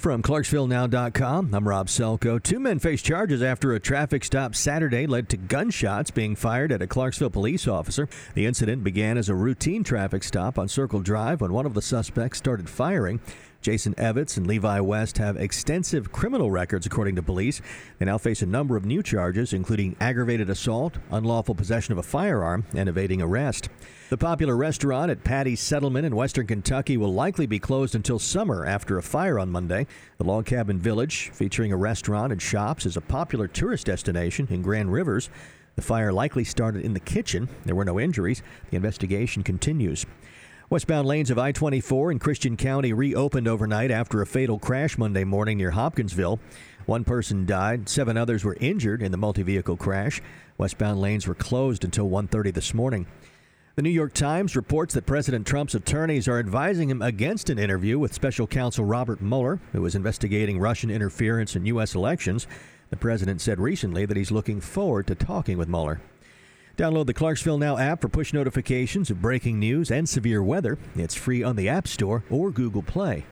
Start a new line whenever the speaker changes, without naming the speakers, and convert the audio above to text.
From ClarksvilleNow.com, I'm Rob Selko. Two men face charges after a traffic stop Saturday led to gunshots being fired at a Clarksville police officer. The incident began as a routine traffic stop on Circle Drive when one of the suspects started firing. Jason Evans and Levi West have extensive criminal records, according to police. They now face a number of new charges, including aggravated assault, unlawful possession of a firearm, and evading arrest. The popular restaurant at Patti's Settlement in western Kentucky will likely be closed until summer after a fire on Monday. The Log Cabin Village, featuring a restaurant and shops, is a popular tourist destination in Grand Rivers. The fire likely started in the kitchen. There were no injuries. The investigation continues. Westbound lanes of I 24 in Christian County reopened overnight after a fatal crash Monday morning near Hopkinsville. One person died, seven others were injured in the multi vehicle crash. Westbound lanes were closed until 1:30 this morning. The New York Times reports that President Trump's attorneys are advising him against an interview with special counsel Robert Mueller, who is investigating Russian interference in U.S. elections. The president said recently that he's looking forward to talking with Mueller. Download the Clarksville Now app for push notifications of breaking news and severe weather. It's free on the App Store or Google Play.